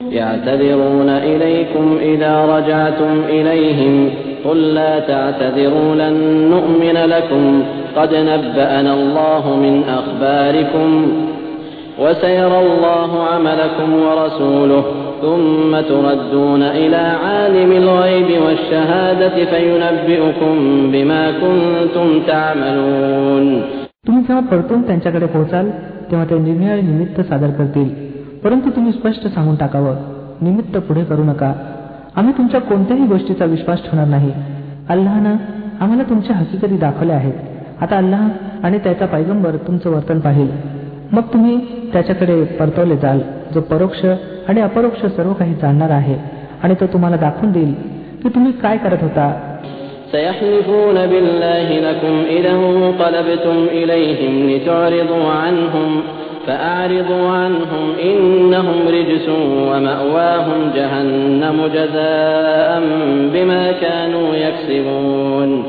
يعتذرون إليكم إذا رجعتم إليهم قل لا تعتذروا لن نؤمن لكم قد نبأنا الله من أخباركم وسيرى الله عملكم ورسوله ثم تردون إلى عالم الغيب والشهادة فينبئكم بما كنتم تعملون तुम्ही जेव्हा परतून त्यांच्याकडे पोहोचाल तेव्हा ते निर्णय निमित्त सादर करतील परंतु तुम्ही स्पष्ट सांगून टाकावं. निमित्त पुढे करू नका. आम्ही तुमच्या कोणत्याही गोष्टीचा विश्वास ठेवणार नाही. अल्लानं आम्हाला तुमच्या हकीकती दाखवल्या आहेत. आता अल्लाह आणि त्याचा पैगंबर तुमचं वर्तन पाहिल. मग तुम्ही त्याच्याकडे परतवले जाल. जो परोक्ष आणि अपरोक्ष सर्व काही जाणणार आहे आणि तो तुम्हाला दाखवून देईल की तुम्ही काय करत होता. سيحلفون بالله لكم إذا انقلبتم إليهم لتعرضوا عنهم فأعرضوا عنهم إنهم رجس ومأواهم جهنم جزاء بما كانوا يكسبون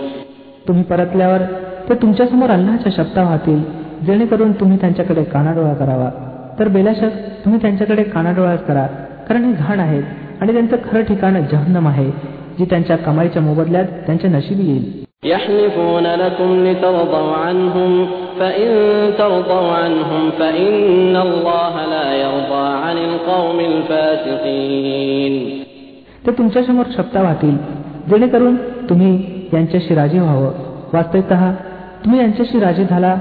तुम्ही परतल्यावर ते तुमच्यासमोर अल्लाच्या शब्दा वाहतील जेणेकरून तुम्ही त्यांच्याकडे कानाडोळा करावा तर बेलाशक तुम्ही त्यांच्याकडे कानाडोळाच करा कारण हे घाण आहेत आणि त्यांचं खरं ठिकाण जहन्नम आहे जी त्यांच्या कमाईच्या मोबदल्यात त्यांच्या नशिबी येईल يحلفون لكم لترضوا عنهم فإن ترضوا عنهم فإن الله لا يرضى عن القوم الفاسقين ते तुमच्यासमोर शब्दा वाहतील जेणेकरून तुम्ही यांच्याशी राजी व्हावं वास्तविकत तुम्ही यांच्याशी राजी झाला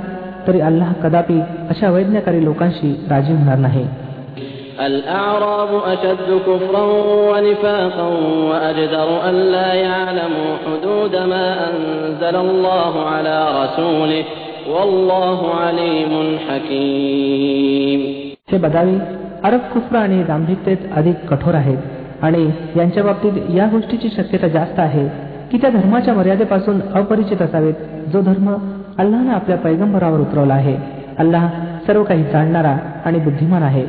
तरी अल्लाह कदापि अशा अवैज्ञाकारी लोकांशी राजी होणार नाही الأعراب أشد كفرا ونفاقا وأجدر أن لا يعلموا حدود ما أنزل الله على رسوله والله عليم حكيم हे बदावी अरब कुफ्र आणि दांभिकतेत अधिक कठोर आहेत आणि यांच्या बाबतीत या गोष्टीची शक्यता जास्त आहे की त्या धर्माच्या मर्यादेपासून अपरिचित असावेत जो धर्म अल्लानं आपल्या पैगंबरावर उतरवला आहे अल्लाह सर्व काही जाणणारा आणि बुद्धिमान आहे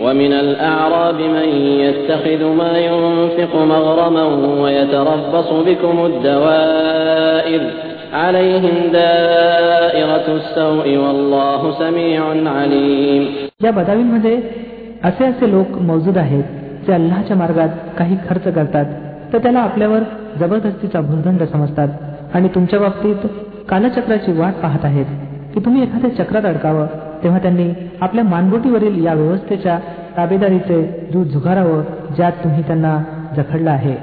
ومن الأعراب من يتخذ ما ينفق مغرما ويتربص بكم الدوائر عليهم دائرة السوء والله سميع عليم या बदावींमध्ये असे असे लोक मौजूद आहेत जे अल्लाच्या मार्गात काही खर्च करतात तर त्याला आपल्यावर जबरदस्तीचा भूर्दंड समजतात आणि तुमच्या बाबतीत कालचक्राची वाट पाहत आहेत की तुम्ही एखाद्या चक्रात अडकावं तेव्हा त्यांनी आपल्या मानगोटीवरील या व्यवस्थेच्या ताबेदारीचे दूध झुगारावं ज्यात तुम्ही त्यांना जखडलं आहे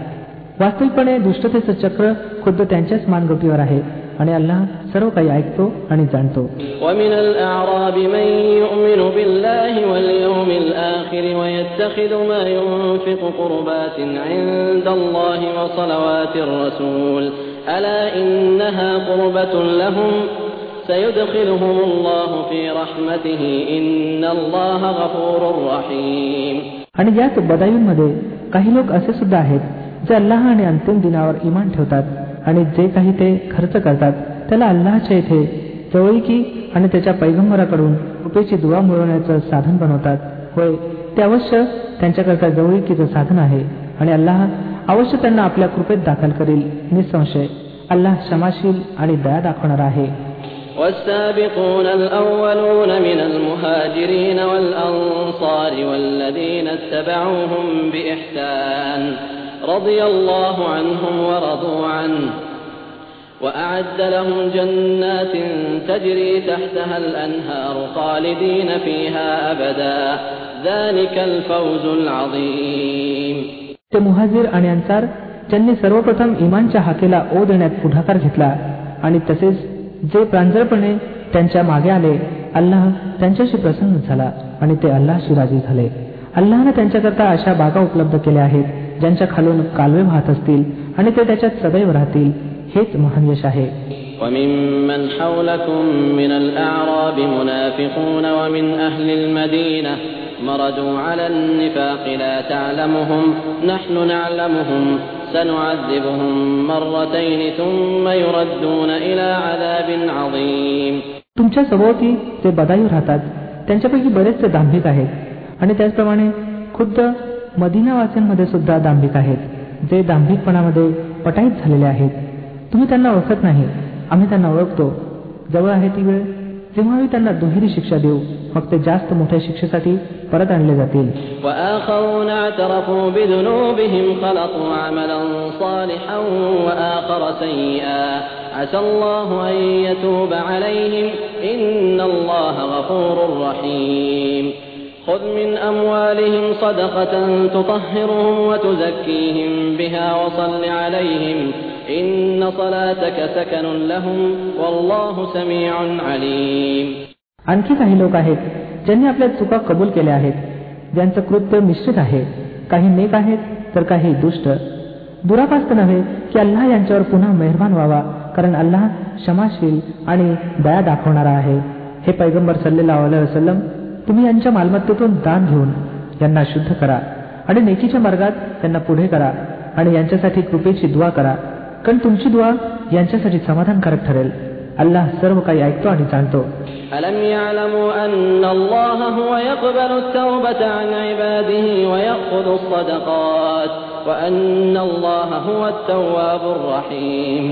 वास्तविकपणे दुष्टतेचं चक्र खुद्द त्यांच्याच मानगोटीवर आहे आणि अल्लाह सर्व काही ऐकतो आणि जाणतो ومن الأعراب من يؤمن بالله واليوم الآخر ويتخذ ما ينفق قربات عند الله وصلوات الرسول ألا إنها قربة لهم سيدخلهم الله في رحمته إن الله غفور رحيم आणि याच बदायूंमध्ये काही लोक असे सुद्धा आहेत जे अल्लाह आणि अंतिम दिनावर इमान ठेवतात आणि जे काही ते खर्च करतात त्याला अल्लाहच्या इथे जवळीकी आणि त्याच्या पैगंबराकडून कृपेची दुवा मिळवण्याचं साधन बनवतात होय ते अवश्य त्यांच्याकरता जवळीकीचं साधन आहे आणि अल्लाह अवश्य त्यांना आपल्या कृपेत दाखल करील निसंशय अल्लाह क्षमाशील आणि दया दाखवणारा आहे والسابقون الأولون من المهاجرين والأنصار والذين اتبعوهم بإحسان رضي الله عنهم ورضوا عنه وأعد لهم جنات تجري تحتها الأنهار خالدين فيها أبدا ذلك الفوز العظيم ते मुहाजीर आणि अन्सार ज्यांनी सर्वप्रथम इमानच्या हाकेला ओ देण्यात पुढाकार घेतला आणि तसेच जे प्रांजळपणे त्यांच्या मागे आले अल्लाह त्यांच्याशी प्रसन्न झाला आणि ते अल्लाहशी राजी झाले अल्लाहने त्यांच्याकरता अशा बागा उपलब्ध केल्या आहेत ज्यांच्या खालून कालवे वाहत असतील आणि ते त्याच्यात सदैव राहतील हेच महान यश आहे وممن حولكم من الأعراب منافقون ومن أهل المدينة مردوا على النفاق لا تعلمهم نحن نعلمهم سنعذبهم مرتين ثم يردون إلى عذاب عظيم तुमच्या सभोवती ते बदायू राहतात त्यांच्यापैकी बरेचसे दांभिक आहेत आणि त्याचप्रमाणे खुद्द मदिनावासींमध्ये सुद्धा दांभिक आहेत जे दांभिकपणामध्ये पटाईत झालेले आहेत तुम्ही त्यांना ओळखत नाही आम्ही त्यांना ओळखतो जवळ आहे ती वेळ जेव्हा आम्ही त्यांना दुहेरी शिक्षा देऊ मग ते जास्त मोठ्या शिक्षेसाठी परत आणले जातील وآخرون اعترفوا بذنوبهم خلطوا عملا صالحا وآخر سيئا عسى الله أن يتوب عليهم إن الله غفور رحيم خذ من أموالهم صدقة تطهرهم وتزكيهم بها وصل عليهم إن صلاتك سكن لهم والله سميع عليم आणखी काही लोक आहेत ज्यांनी आपल्या चुका कबूल केल्या आहेत ज्यांचं कृत्य मिश्रित आहे काही नेक आहेत तर काही दुष्ट. दुरापास्त नव्हे की अल्लाह यांच्यावर पुन्हा मेहरबान व्हावा कारण अल्लाह क्षमाशील आणि दया दाखवणारा आहे. हे पैगंबर सल्लेला वसलम तुम्ही यांच्या मालमत्तेतून दान घेऊन यांना शुद्ध करा आणि नेकीच्या मार्गात त्यांना पुढे करा आणि यांच्यासाठी कृपेची दुवा करा कारण तुमची दुवा यांच्यासाठी समाधानकारक ठरेल. अल्लाह सर्व काही ऐकतो आणि जाणतो ألم يعلموا أن الله هو يقبل التوبة عن عباده ويأخذ الصدقات وأن الله هو التواب الرحيم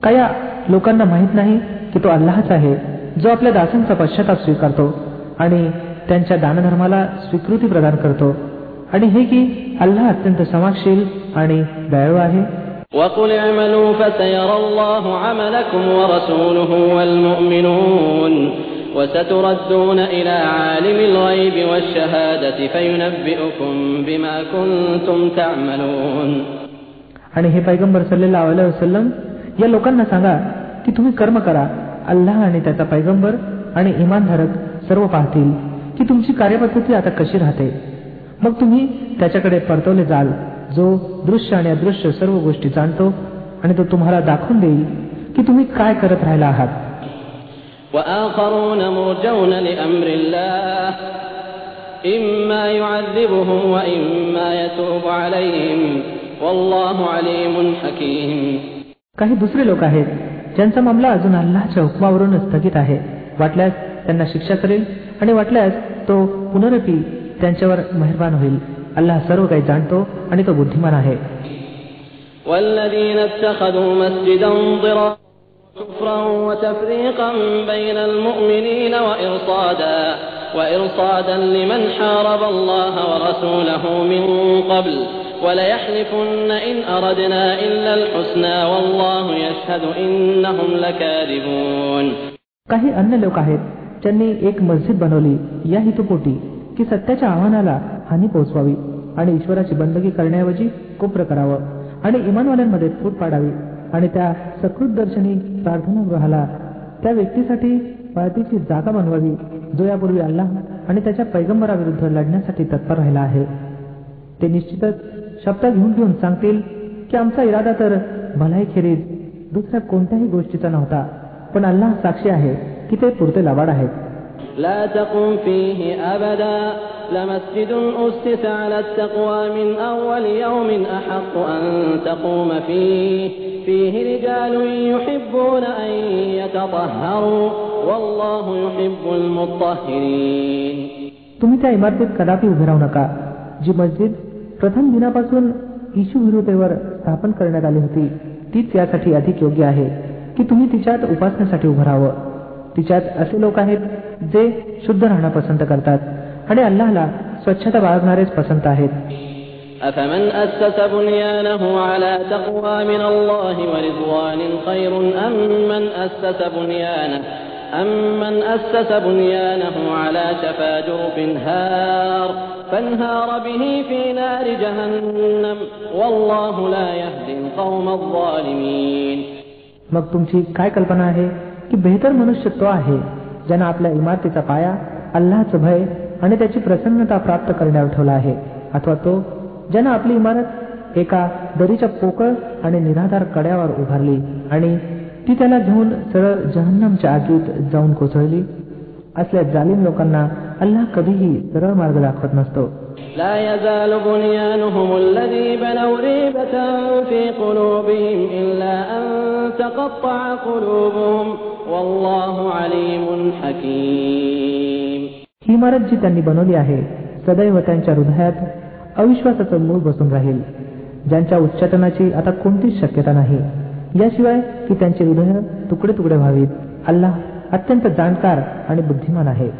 काय या लोकांना माहीत नाही की तो अल्लाहच आहे जो आपल्या दासांचा पश्चाताप स्वीकारतो आणि त्यांच्या दानधर्माला स्वीकृती प्रदान करतो आणि हे की अल्लाह अत्यंत समाजशील आणि दयाळू आहे وقل اعملوا فسيرى الله عملكم ورسوله والمؤمنون وستردون إلى عالم الغيب والشهادة فينبئكم بما كنتم تعملون आणि हे पैगंबर सल्लेला वसलम या लोकांना सांगा की तुम्ही कर्म करा अल्लाह आणि त्याचा पैगंबर आणि इमानधारक सर्व पाहतील की तुमची कार्यपद्धती आता कशी राहते मग तुम्ही त्याच्याकडे परतवले जाल जो दृश्य आणि अदृश्य सर्व गोष्टी जाणतो आणि तो तुम्हाला दाखवून देईल की तुम्ही काय करत राहिला आहात. काही दुसरे लोक आहेत ज्यांचा मामला अजून अल्लाच्या हुकमावरून स्थगित आहे. वाटल्यास त्यांना शिक्षा करेल आणि वाटल्यास तो पुनरपी त्यांच्यावर मेहरबान होईल. अल्लाह सर्व काही जाणतो आणि तो बुद्धिमान आहे والذين اتخذوا مسجدا ضرارا كفرا وتفريقا بين المؤمنين وإرصادا وإرصادا لمن حارب الله ورسوله من قبل وليحلفن إن أردنا إلا الحسنى والله يشهد إنهم لكاذبون काही अन्य लोक आहेत ज्यांनी एक मस्जिद बनवली या हेतुपोटी की सत्याच्या आव्हानाला हानी पोहोचवावी आणि ईश्वराची बंदगी करण्याऐवजी कुप्र करावं आणि इमानवाल्यांमध्ये फूट पाडावी आणि त्या सकृत दर्शनी प्रार्थनागृहाला त्या व्यक्तीसाठी पाळतीची जागा बनवावी जो यापूर्वी अल्लाह आणि त्याच्या पैगंबराविरुद्ध लढण्यासाठी तत्पर राहिला आहे. ते निश्चितच शब्द घेऊन घेऊन सांगतील की आमचा इरादा तर भलाईखेरीज दुसऱ्या कोणत्याही गोष्टीचा नव्हता पण अल्लाह साक्षी आहे की ते पुरते लावाड आहेत. لا تقم فيه أبدا لمسجد أسس على التقوى من أول يوم أحق أن تقوم فيه فيه رجال يحبون أن يتطهروا والله يحب المطهرين तुम्ही त्या इमारतीत कदापि उभे राहू नका जी मस्जिद प्रथम दिनापासून इशू विरुद्धेवर स्थापन करण्यात आली होती तीच यासाठी अधिक योग्य आहे की तुम्ही तिच्यात उपासनेसाठी उभं राहावं तिच्यात असे लोक आहेत जे शुद्ध राहणं पसंत करतात आणि अल्लाहला स्वच्छता बाळगणारेच पसंत आहेत أفمن أسس بنيانه على تقوى من الله ورضوان خير أم من أسس بنيانه أمن أسس بنيانه على شفا جرف هار فانهار به في نار جهنم والله لا يهدي القوم الظالمين मग तुमची काय कल्पना आहे की बेहतर मनुष्य तो आहे ज्यानं आपल्या इमारतीचा पाया अल्लाहचं भय आणि त्याची प्रसन्नता प्राप्त करण्यावर ठेवला आहे अथवा तो ज्यानं आपली इमारत एका दरीच्या पोकळ आणि निराधार कड्यावर उभारली आणि ती त्याला घेऊन सरळ जहन्नमच्या आगीत जाऊन कोसळली असल्या जालिम लोकांना अल्लाह कधीही सरळ मार्ग दाखवत नसतो لا يزال بنيانهم الذي بنوا ريبة في قلوبهم إلا أن تقطع قلوبهم والله عليم حكيم ही इमारत जी त्यांनी बनवली आहे सदैव त्यांच्या हृदयात अविश्वासाचं मूळ बसून राहील ज्यांच्या उच्चाटनाची आता कोणतीच शक्यता नाही याशिवाय की त्यांचे हृदय तुकडे तुकडे व्हावीत अल्लाह अत्यंत जाणकार आणि बुद्धिमान आहे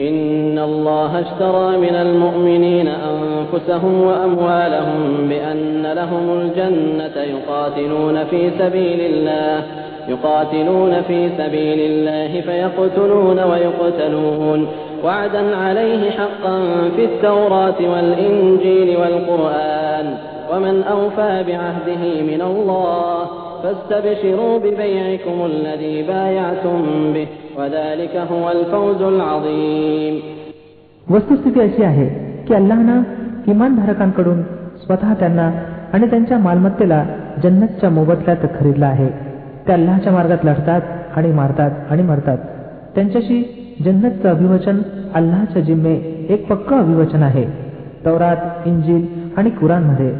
إن الله اشترى من المؤمنين أنفسهم وأموالهم بأن لهم الجنة يقاتلون في سبيل الله يقاتلون في سبيل الله فيقتلون ويقتلون وعدا عليه حقا في التوراة والإنجيل والقرآن ومن أوفى بعهده من الله فاستبشروا ببيعكم الذي بايعتم به وذلك هو الفوز العظيم वस्तुस्थिती अशी आहे की अल्लानं इमानधारकांकडून स्वतः त्यांना आणि त्यांच्या मालमत्तेला जन्नतच्या मोबदल्यात खरीदला आहे ते अल्लाच्या मार्गात लढतात आणि मारतात आणि मरतात त्यांच्याशी जन्नतचं अभिवचन अल्लाच्या जिम्मे एक पक्क अभिवचन आहे तौरात इंजिल आणि कुरानमध्ये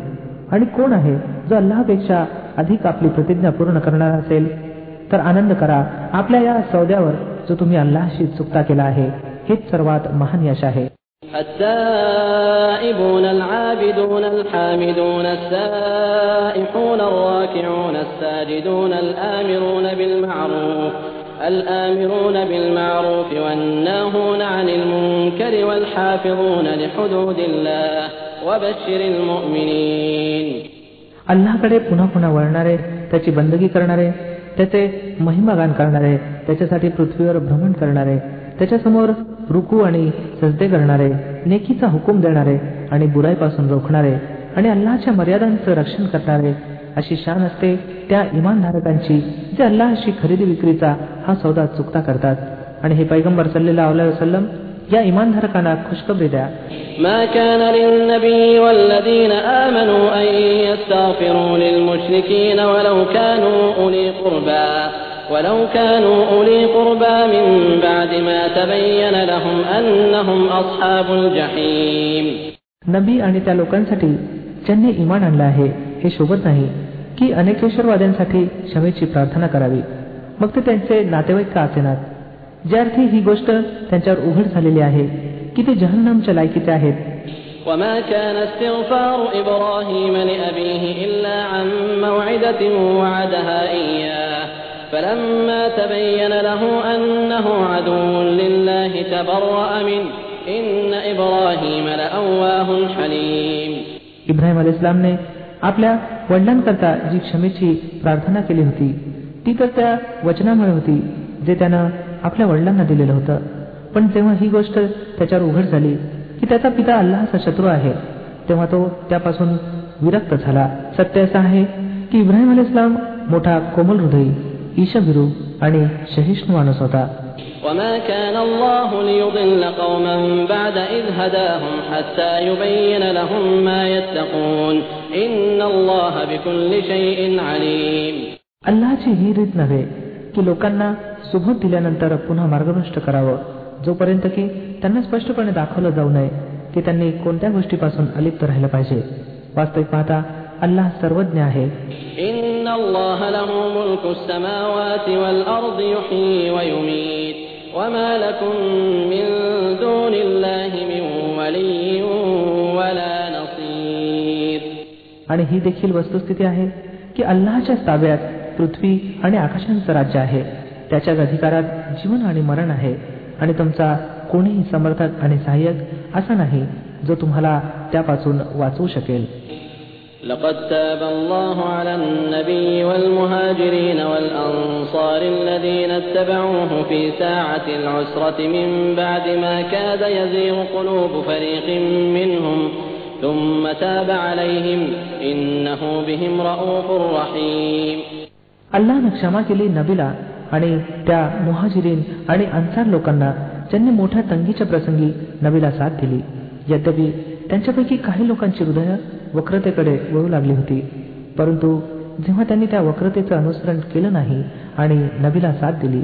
आणि कोण आहे जो अल्लापेक्षा अधिक आपली प्रतिज्ञा पूर्ण करणार असेल तर आनंद करा आपल्या या सौद्यावर जो तुम्ही अल्लाशी चुकता केला आहे हेच सर्वात महान यश आहे التائبون العابدون الحامدون السائحون الراكعون الساجدون الآمرون بالمعروف الآمرون بالمعروف والناهون عن المنكر والحافظون لحدود الله وبشر المؤمنين अल्लाकडे पुन्हा पुन्हा वळणारे त्याची बंदगी करणारे त्याचे महिमागान करणारे त्याच्यासाठी पृथ्वीवर भ्रमण करणारे त्याच्यासमोर रुकू आणि सजदे करणारे नेकीचा हुकूम देणारे आणि बुराईपासून रोखणारे आणि अल्लाच्या मर्यादांचं रक्षण करणारे अशी शान असते त्या इमानधारकांची जे अल्लाशी खरेदी विक्रीचा हा सौदा चुकता करतात आणि हे पैगंबर सल्लेला वसलम या इमानधारकांना खुशखबरी द्या ما كان للنبي والذين آمنوا أن يستغفروا للمشركين ولو كانوا أولي قربى ولو كانوا أولي قربى من بعد ما تبين لهم أنهم أصحاب الجحيم नबी आणि त्या लोकांसाठी ज्यांनी इमान आणलं आहे हे शोभत नाही की अनेकेश्वरवाद्यांसाठी क्षमेची प्रार्थना करावी मग ते त्यांचे नातेवाईक का असेनात ज्या अर्थी ही गोष्ट त्यांच्यावर उघड झालेली आहे की ते जहन्नमच्या लायकीचे आहेत وما كان استغفار إبراهيم لأبيه إلا عن موعدة وعدها إياه فلما تبين له أنه عدو لله تبرأ منه إن إبراهيم لأواه حليم इब्राहिम अल इस्लामने आपल्या वडिलांकरता जी क्षमेची प्रार्थना केली होती ती तर त्या वचनामुळे होती जे त्यानं आपल्या वडिलांना दिलेलं होतं. पण जेव्हा ही गोष्ट त्याच्यावर उघड झाली की त्याचा पिता अल्लाचा शत्रू आहे. तेव्हा तो त्यापासून विरक्त झाला. सत्य असं आहे की इब्राहिम अल इस्लाम मोठा कोमल हृदयी ईशभिरू आणि सहिष्णू माणूस होता. وما كان الله ليضل قوما بعد إذ هداهم حتى يبين لهم ما يتقون إن الله بكل شيء عليم अल्लाची ही रीत नव्हे की लोकांना सुबोध दिल्यानंतर पुन्हा मार्गभ्रष्ट करावं जोपर्यंत की त्यांना स्पष्टपणे दाखवलं जाऊ नये की त्यांनी कोणत्या गोष्टीपासून अलिप्त राहिलं पाहिजे वास्तविक पाहता अल्लाह सर्वज्ञ आहे. आणि ही देखील वस्तुस्थिती आहे की अल्लाच्या ताब्यात पृथ्वी आणि आकाशांचं राज्य आहे. त्याच्याच अधिकारात जीवन आणि मरण आहे. आणि तुमचा कोणीही समर्थक आणि सहाय्यक असा नाही जो तुम्हाला त्यापासून वाचवू शकेल. لقد تاب الله على النبي والمهاجرين والأنصار الذين اتبعوه في ساعة العسرة من بعد ما كاد يزيغ قلوب فريق منهم ثم تاب عليهم إنه بهم رؤوف رحيم अल्लानं क्षमा केली नबीला आणि त्या मुहाजिरीन आणि अन्सार लोकांना ज्यांनी मोठ्या तंगीच्या प्रसंगी नबीला साथ दिली यद्यपि त्यांच्यापैकी काही लोकांची हृदय वक्रतेकडे वळू लागली होती परंतु जेव्हा त्यांनी त्या वक्रतेचं अनुसरण केलं नाही आणि नबीला साथ दिली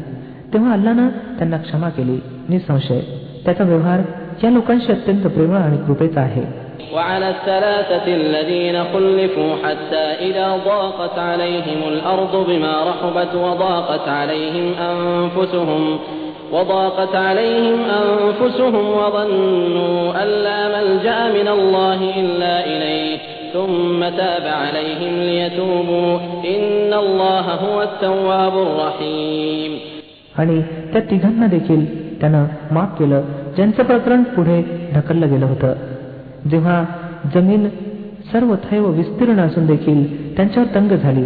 तेव्हा अल्लानं त्यांना क्षमा केली निसंशय त्याचा व्यवहार या लोकांशी अत्यंत प्रेमळ आणि कृपेचा आहे وعلى الثلاثة الذين خلفوا حتى إذا ضاقت عليهم الأرض بما رحبت وضاقت عليهم أنفسهم وضاقت عليهم أنفسهم وظنوا أن لا ملجأ من الله إلا إليه ثم تاب عليهم ليتوبوا إن الله هو التواب الرحيم आणि त्या तिघांना देखील त्यानं माफ केलं ज्यांचं प्रकरण पुढे ढकललं गेलं होतं जेव्हा जमीन सर्व थैव विस्तीर्ण असून देखील त्यांच्यावर तंग झाली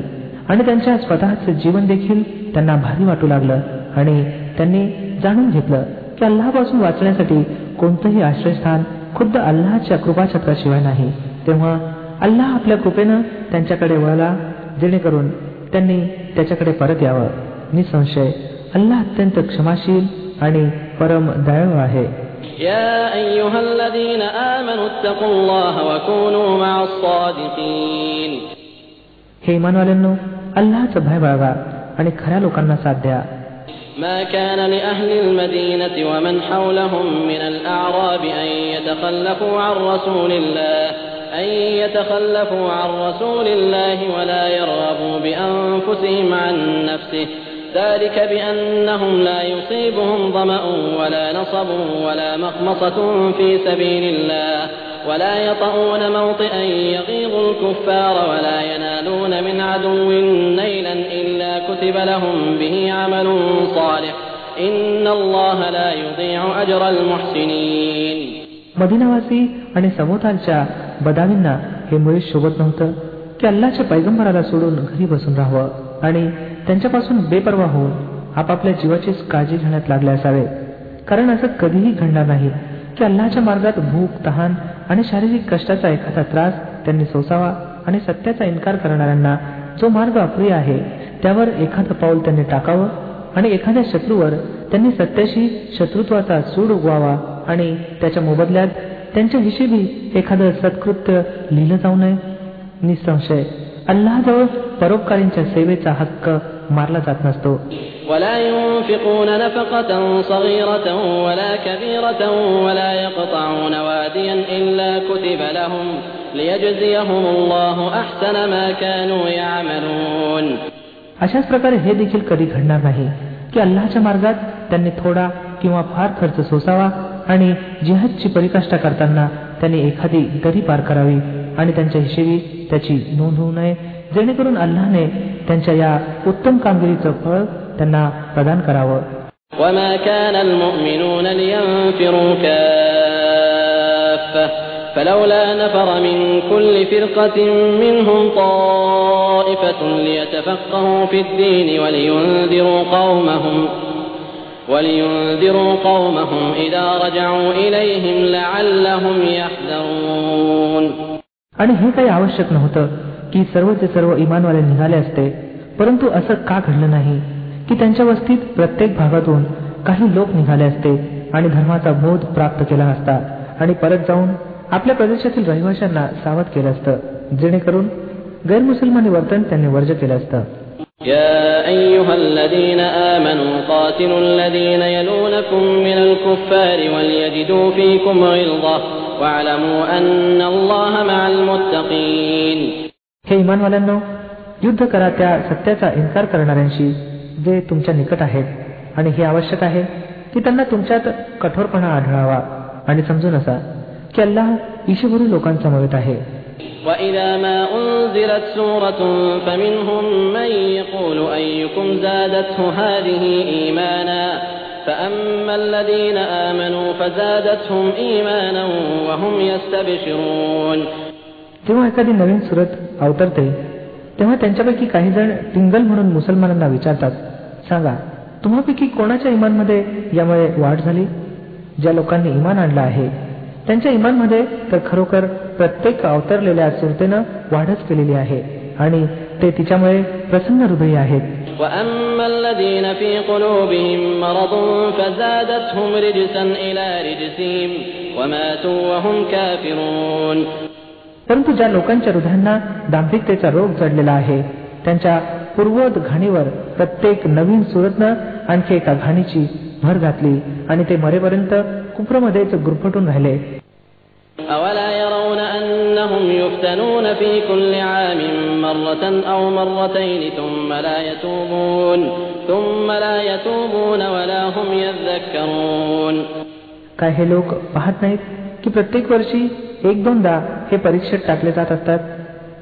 आणि त्यांच्या स्वतःचे जीवन देखील त्यांना भारी वाटू लागलं आणि त्यांनी जाणून घेतलं की अल्लापासून वाचण्यासाठी कोणतंही आश्रयस्थान खुद्द अल्लाच्या कृपाछत्राशिवाय नाही. तेव्हा अल्लाह आपल्या कृपेनं त्यांच्याकडे वळला जेणेकरून त्यांनी त्याच्याकडे परत यावं. निसंशय अल्लाह अत्यंत क्षमाशील आणि परम दयाळू आहे. हे इमानवाल्यांनो अल्लाहचं भय बाळगा आणि खऱ्या लोकांना साथ द्या. ما كان لأهل المدينة ومن حولهم من الأعراب أن يتخلفوا عن رسول الله أن يتخلفوا عن رسول الله ولا يرغبوا بأنفسهم عن نفسه. ذلك بأنهم لا يصيبهم ظمأ ولا نصب ولا مخمصة في سبيل الله ولا يطؤون موطئا يغيظ الكفار ولا ينالون من عدو نيلا إلا كتب لهم به عمل صالح إن الله لا يضيع أجر المحسنين मदिनावासी आणि सभोवतालच्या बदावींना हे मुळीच शोभत नव्हतं की अल्लाच्या पैगंबराला सोडून घरी बसून राहावं आणि त्यांच्यापासून बेपरवा होऊन आपापल्या जीवाचीच काळजी घेण्यात लागले असावे कारण असं कधीही घडणार नाही की अल्लाच्या मार्गात भूक तहान आणि शारीरिक कष्टाचा एखादा त्रास त्यांनी सोसावा आणि सत्याचा इन्कार करणाऱ्यांना जो मार्ग अप्रिय आहे त्यावर एखादं पाऊल त्यांनी टाकावं आणि एखाद्या शत्रूवर त्यांनी सत्याशी शत्रुत्वाचा सूड उगवावा आणि त्याच्या मोबदल्यात त्यांच्या हिशेबी एखादं सत्कृत्य लिहिलं जाऊ नये निसंशय अल्लाजवळ परोपकारींच्या सेवेचा हक्क मारला जात नसतो ولا ينفقون نفقة صغيرة ولا كبيرة ولا يقطعون واديا إلا كتب لهم ليجزيهم الله أحسن ما كانوا يعملون अशाच प्रकारे हे देखील कधी घडणार नाही की अल्लाच्या मार्गात त्यांनी थोडा किंवा फार खर्च सोसावा आणि जिहादची परिकाष्ठा करताना त्यांनी एखादी दरी पार करावी आणि त्यांच्या हिशेबी त्याची नोंद होऊ नये जेणेकरून अल्लाने त्यांच्या या उत्तम कामगिरीचं फळ त्यांना प्रदान करावं. فلولا نفر من كل فرقة منهم طائفة ليتفقهوا في الدين ولينذروا قومهم ولينذروا قومهم إذا رجعوا إليهم لعلهم يحذرون आणि हे काही आवश्यक नव्हतं की सर्वचे सर्व इमानवाले निघाले असते परंतु असं का घडलं नाही की त्यांच्या वस्तीत प्रत्येक भागातून काही लोक निघाले असते आणि धर्माचा बोध प्राप्त केला असता आणि परत जाऊन आपल्या प्रदेशातील रहिवाशांना सावध केलं असतं जेणेकरून गैरमुसलमानी वर्तन त्यांनी वर्ज केलं असतं يا أيها الذين آمنوا قاتلوا الذين يلونكم من الكفار وليجدوا فيكم غلظة واعلموا أن الله مع المتقين हे इमानवाल्यांनो युद्ध करा त्या सत्याचा इन्कार करणाऱ्यांशी जे तुमच्या निकट आहेत आणि हे आवश्यक आहे की त्यांना तुमच्यात कठोरपणा आढळावा आणि समजून असा की अल्लाह ईशभरू लोकांचा मदत आहे وإذا ما أنزلت سورة فمنهم من يقول أيكم زادته هذه إيمانا فأما الذين آمنوا فزادتهم إيمانا وهم يستبشرون जेव्हा एखादी नवीन सुरत अवतरते तेव्हा त्यांच्यापैकी काही जण टिंगल म्हणून मुसलमानांना विचारतात सांगा तुम्हापैकी कोणाच्या इमानमध्ये यामुळे वाढ झाली ज्या लोकांनी इमान आणलं आहे त्यांच्या इमानमध्ये तर खरोखर प्रत्येक अवतरलेल्या सुरतेनं वाढच केलेली आहे आणि ते तिच्यामुळे प्रसन्न हृदयी आहेत. परंतु ज्या लोकांच्या हृदयांना दांभिकतेचा रोग जडलेला आहे त्यांच्या पूर्वोद घाणीवर प्रत्येक नवीन सुरतनं आणखी एका घाणीची भर घातली आणि ते मरेपर्यंत कुप्रमध्येच गुरफटून राहिले أولا يرون أنهم يفتنون في كل عام مرة أو مرتين ثم لا يتوبون ثم لا يتوبون ولا هم يذكرون काय हे लोक पाहत नाहीत की प्रत्येक वर्षी एक दोनदा हे परीक्षेत टाकले जात असतात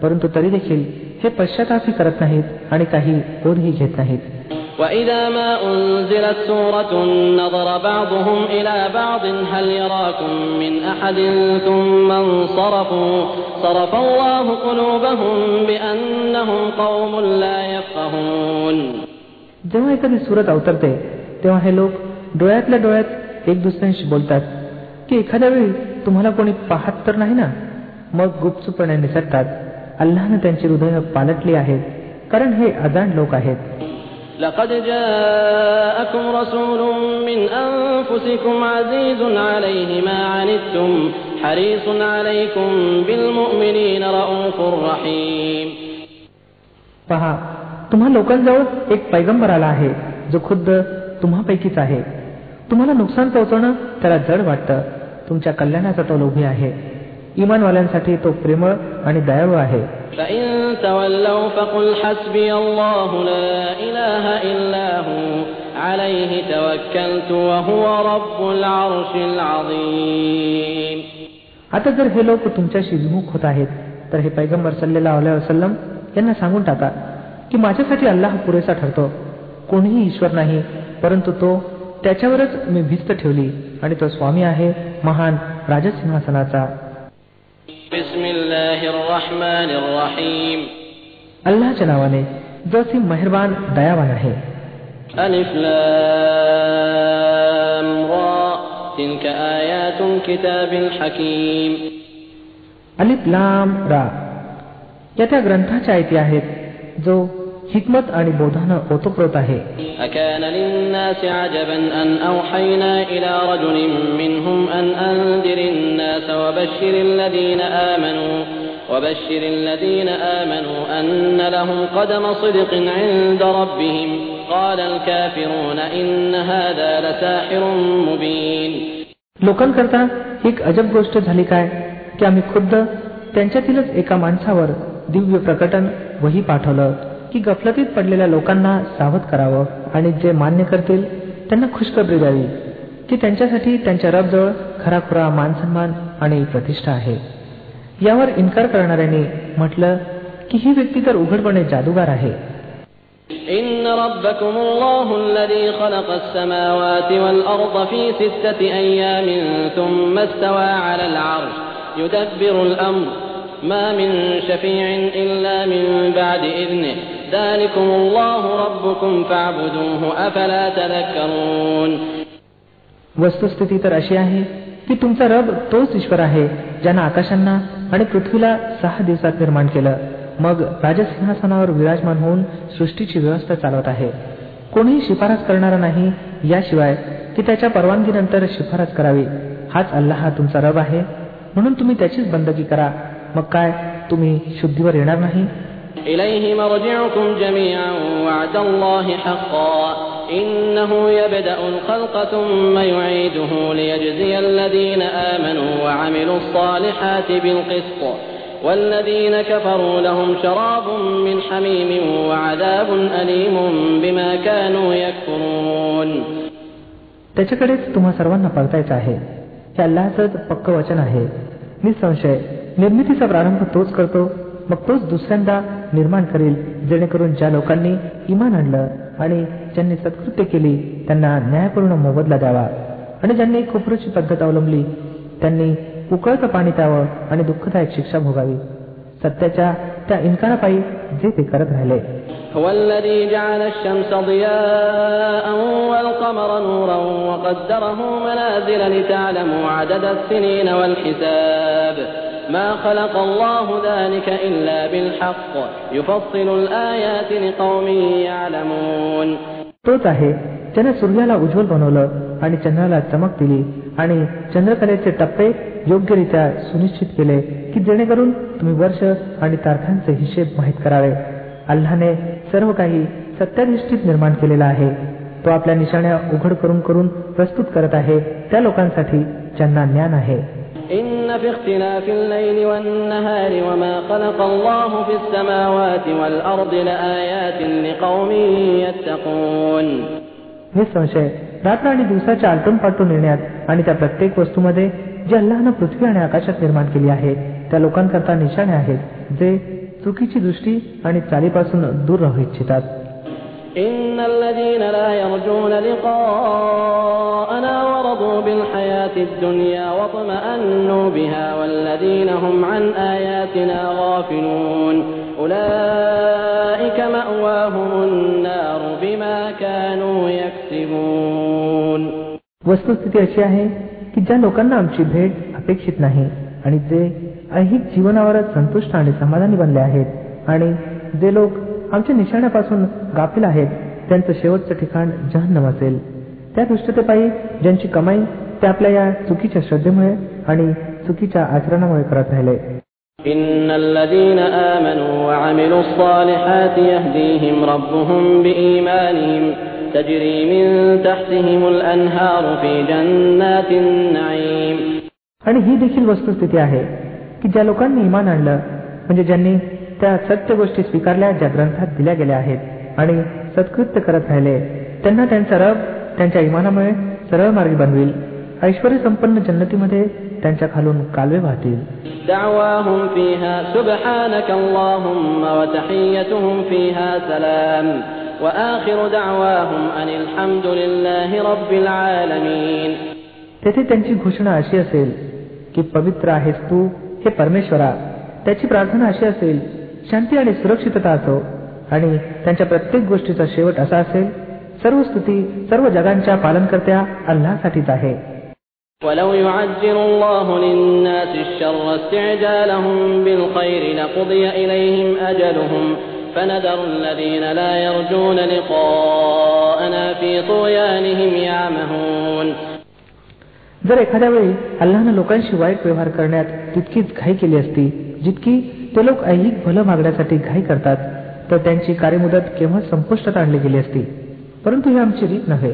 परंतु तरी देखील हे पश्चातापही करत नाहीत आणि काही बोधही घेत नाहीत وإذا ما أنزلت سورة نظر بعضهم إلى بعض هل يراكم من أحد ثم انصرفوا صرف الله قلوبهم بأنهم قوم لا يفقهون जेव्हा एखादी सुरत अवतरते तेव्हा हे लोक डोळ्यातल्या डोळ्यात एक दुसऱ्यांशी बोलतात की एखाद्या वेळी तुम्हाला कोणी पाहत तर नाही ना मग गुपचूपणे निसटतात अल्लानं त्यांची हृदय पालटली आहेत कारण हे अजाण लोक आहेत لقد جاءكم رسول من أنفسكم عزيز عليه ما عنتم حريص عليكم بالمؤمنين رؤوف رحيم पहा तुम्हा लोकांजवळ एक पैगंबर आला आहे जो खुद्द तुम्हापैकीच आहे तुम्हाला नुकसान पोहोचवणं त्याला जड वाटतं तुमच्या कल्याणाचा तो लोभी आहे इमानवाल्यांसाठी तो प्रेमळ आणि दयाळू आहे. आता जर हे लोक तुमच्याशी विमुख होत आहेत तर हे पैगंबर सल्लेला वसलम यांना सांगून टाका की माझ्यासाठी अल्लाह पुरेसा ठरतो. कोणीही ईश्वर नाही परंतु तो त्याच्यावरच मी भिस्त ठेवली आणि तो स्वामी आहे महान राजसिंहासनाचा. अल्लाच्या नावाने जो सी मेहरबान दयावान आहे ألف لام را تلك آيات الكتاب الحكيم अलिफ लाम रा या त्या ग्रंथाच्या आयती आहेत जो हिकमत आणि बोधानं ओतप्रोत आहे أكان للناس عجبا أن أوحينا إلى رجل منهم أن أنذر الناس وبشر الذين آمنوا وبشر الذين آمنوا أن لهم قدم صدق عند ربهم قال الكافرون إن هذا لساحر مبين लोकांकरता एक अजब गोष्ट झाली काय की आम्ही खुद्द त्यांच्यातीलच एका माणसावर दिव्य प्रकटन वही पाठवलं की गफलतीत पडलेल्या लोकांना सावध करावं आणि जे मान्य करतील त्यांना खुशखबरी द्यावी की त्यांच्यासाठी त्यांच्या रबजवळ खराखुरा मानसन्मान आणि प्रतिष्ठा आहे यावर इन्कार करणाऱ्यांनी म्हटलं की ही व्यक्ती तर उघडपणे जादूगार आहे إن ربكم الله الذي خلق السماوات والأرض في ستة أيام ثم استوى على العرش يدبر الأمر ما من شفيع إلا من بعد إذنه ذلكم الله ربكم فاعبدوه أفلا تذكرون वस्तुस्थिती तर अशी आहे की तुमचा रब तोच ईश्वर आहे ज्यानं आकाशांना आणि पृथ्वीला सहा दिवसात निर्माण केलं. मग राजसिंहासनावर विराजमान होऊन सृष्टीची व्यवस्था चालवत आहे. कोणीही शिफारस करणारा नाही याशिवाय की त्याच्या परवानगीनंतर शिफारस करावी. हाच अल्लाह हा तुमचा रब आहे. म्हणून तुम्ही त्याचीच बंदगी करा. मग काय तुम्ही शुद्धीवर येणार नाही? إليه مرجعكم جميعا وعد الله حقا إنه يبدأ الخلق ثم يعيده ليجزي الذين آمنوا وعملوا الصالحات بالقسط والذين كفروا لهم شراب من حميم وعذاب أليم بما كانوا يكفرون त्याच्याकडेच तुम्हा सर्वांना परतायचं आहे हे अल्लाहच पक्क वचन आहे निसंशय निर्मितीचा प्रारंभ तोच करतो मग तोच दुसऱ्यांदा निर्माण करेल जेणेकरून ज्या लोकांनी इमान आणलं आणि ज्यांनी सत्कृत्य केली त्यांना न्यायपूर्ण मोबदला द्यावा आणि ज्यांनी खुपरूची पद्धत अवलंबली त्यांनी उकळतं पाणी प्यावं आणि दुःखदायक शिक्षा भोगावी सत्याच्या त्या इन्कारापायी जे ते करत राहिले هو الذي جعل الشمس ضياء والقمر نورا وقدره منازل لتعلموا عدد السنين والحساب ما خلق الله ذلك إلا بالحق يفصل الآيات لقوم يعلمون तोच आहे ज्याने सूर्याला उज्ज्वल बनवलं आणि चंद्राला चमक दिली आणि चंद्रकलेचे टप्पे योग्यरित्या सुनिश्चित केले की जेणेकरून तुम्ही वर्ष आणि तारखांचे हिशेब माहीत करावे अल्लाने सर्व काही सत्याधिष्ठित निर्माण केलेला आहे तो आपल्या निशाण्या उघड करून करून प्रस्तुत करत आहे त्या लोकांसाठी ज्यांना ज्ञान आहे إن في اختلاف الليل والنهار وما خلق الله في السماوات والأرض لآيات لقوم يتقون निसंशय रात्र आणि दिवसाच्या आलटून पालटून येण्यात आणि त्या प्रत्येक वस्तूमध्ये जे अल्लाहनं पृथ्वी आणि आकाशात निर्माण केली आहे त्या लोकांकरता निशाणे आहेत जे चुकीची दृष्टी आणि चालीपासून दूर राहू इच्छितात إن الذين لا يرجون لقاءنا ورضوا بالحياة الدنيا واطمأنوا بها والذين هم عن آياتنا غافلون أولئك مأواهم النار بما كانوا يكسبون वस्तुस्थिती अशी आहे की ज्या लोकांना आमची भेट अपेक्षित नाही आणि जे ऐहिक जीवनावरच संतुष्ट आणि समाधानी बनले आहेत आणि जे लोक आमच्या निशाण्यापासून गाफील आहेत त्यांचं शेवटचं ठिकाण जहन्नम असेल त्या दुष्टतेपायी ज्यांची कमाई ते आपल्या या चुकीच्या श्रद्धेमुळे आणि चुकीच्या आचरणामुळे करत राहिले. आणि ही देखील वस्तुस्थिती आहे की ज्या लोकांनी इमान आणलं म्हणजे ज्यांनी त्या सत्य गोष्टी स्वीकारल्या ज्या ग्रंथात दिल्या गेल्या आहेत आणि सत्कृत्य करत राहिले त्यांना त्यांचा रब त्यांच्या इमानामुळे सरळ मार्गी बनविल ऐश्वर संपन्न जन्नतीमध्ये त्यांच्या खालून कालवे वाहतील دعواهم فيها سبحانك اللهم وتحيتهم فيها سلام وآخر دعواهم أن الحمد لله رب العالمين तेथे त्यांची घोषणा अशी असेल की पवित्र आहेस तू हे परमेश्वरा त्याची प्रार्थना अशी असेल शांती आणि सुरक्षितता असो आणि त्यांच्या प्रत्येक गोष्टीचा शेवट असा असेल सर्व स्तुती सर्व जगांच्या पालनकर्त्या अल्लासाठीच आहे ولو يعجل الله للناس الشر استعجالهم بالخير لقضي إليهم أجلهم فنذر الذين لا يرجون لقاءنا في طغيانهم يعمهون जर एखाद्या वेळी अल्लानं लोकांशी वाईट व्यवहार करण्यात तितकीच घाई केली असती जितकी ते लोक ऐहिक भलं मागण्यासाठी घाई करतात तर त्यांची कार्यमुदत केव्हा संपुष्टात आणली गेली असती परंतु ही आमची रीत नव्हे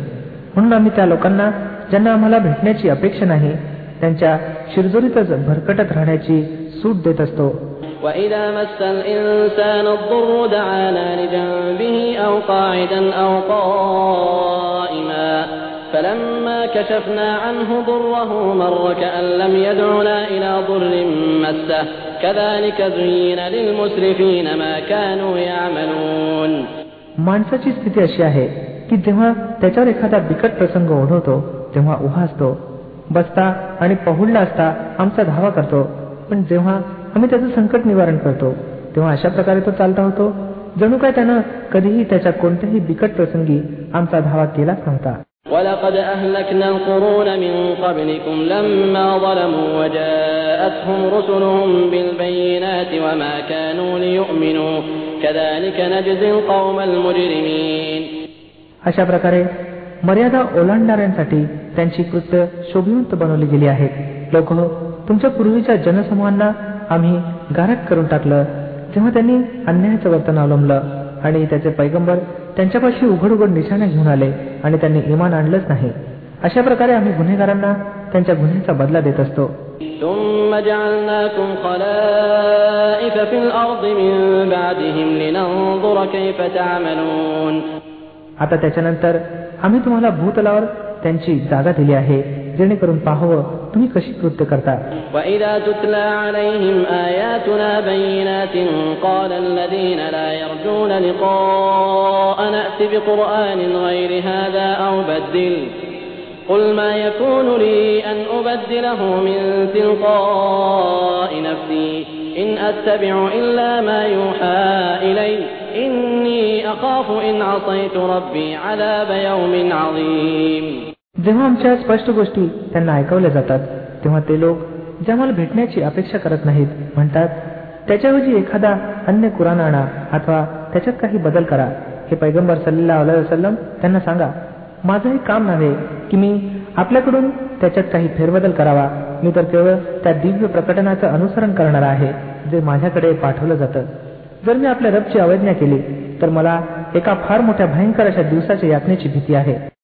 म्हणून आम्ही त्या लोकांना ज्यांना आम्हाला भेटण्याची अपेक्षा नाही त्यांच्या शिरजोरीतच भरकटत राहण्याची सूट देत असतो وإذا مس الإنسان الضر دعانا لجنبه أو قاعدا أو قائما فلما كشفنا عنه ضره مر كأن لم يدعنا إلى ضر مسه كذلك زين للمسرفين ما كانوا يعملون माणसाची स्थिती अशी आहे की जेव्हा त्याच्यावर एखादा बिकट प्रसंग ओढवतो तेव्हा उभा असतो बसता आणि पहुडला असता आमचा धावा करतो पण जेव्हा आम्ही त्याचं संकट निवारण करतो तेव्हा अशा प्रकारे तो चालता होतो जणू काय त्यानं कधीही त्याच्या कोणत्याही बिकट प्रसंगी आमचा धावा केलाच नव्हता ولقد أهلكنا القرون من قبلكم لما ظلموا وجاءتهم رسلهم بالبينات وما كانوا ليؤمنوا كذلك نجزي القوم المجرمين अशा प्रकारे मर्यादा ओलांडणाऱ्यांसाठी त्यांची कृत्य शोभिवंत बनवली गेली आहेत लोक तुमच्या पूर्वीच्या जनसमूहांना आम्ही गारक करून टाकलं जेव्हा त्यांनी अन्यायाचं वर्तन अवलंबलं आणि त्याचे पैगंबर त्यांच्यापाशी उघड उघड निशाणा घेऊन आले आणि त्यांनी इमान आणलंच नाही. अशा प्रकारे आम्ही गुन्हेगारांना त्यांच्या गुन्ह्याचा बदला देत असतो. ثم جعلناكم خلائف في الأرض من بعدهم لننظر كيف تعملون आता त्याच्यानंतर आम्ही तुम्हाला भूतलावर त्यांची जागा दिली आहे जेणेकरून पाहावं तुम्ही कशी कृत्य करता وإذا تتلى عليهم آياتنا بينات قال الذين لا يرجون لقاءنا ائت بقرآن غير هذا أو بدل قل ما يكون لي أن أبدله من تلقاء نفسي إن أتبع إلا ما يوحى إلي जेव्हा आमच्या स्पष्ट गोष्टी त्यांना ऐकवल्या जातात तेव्हा ते लोक जे आम्हाला भेटण्याची अपेक्षा करत नाहीत म्हणतात त्याच्याऐवजी एखादा अन्य कुराण आणा अथवा त्याच्यात काही बदल करा. हे पैगंबर सल्लेला वसलम त्यांना सांगा माझं हे काम नव्हे की मी आपल्याकडून त्याच्यात काही फेरबदल करावा. मी तर केवळ त्या दिव्य प्रकटनाचं अनुसरण करणार आहे जे माझ्याकडे पाठवलं जातं. जर मी आपल्या रबची अवज्ञा केली तर मला एका फार मोठ्या भयंकर अशा दिवसाच्या यातनेची भीती आहे.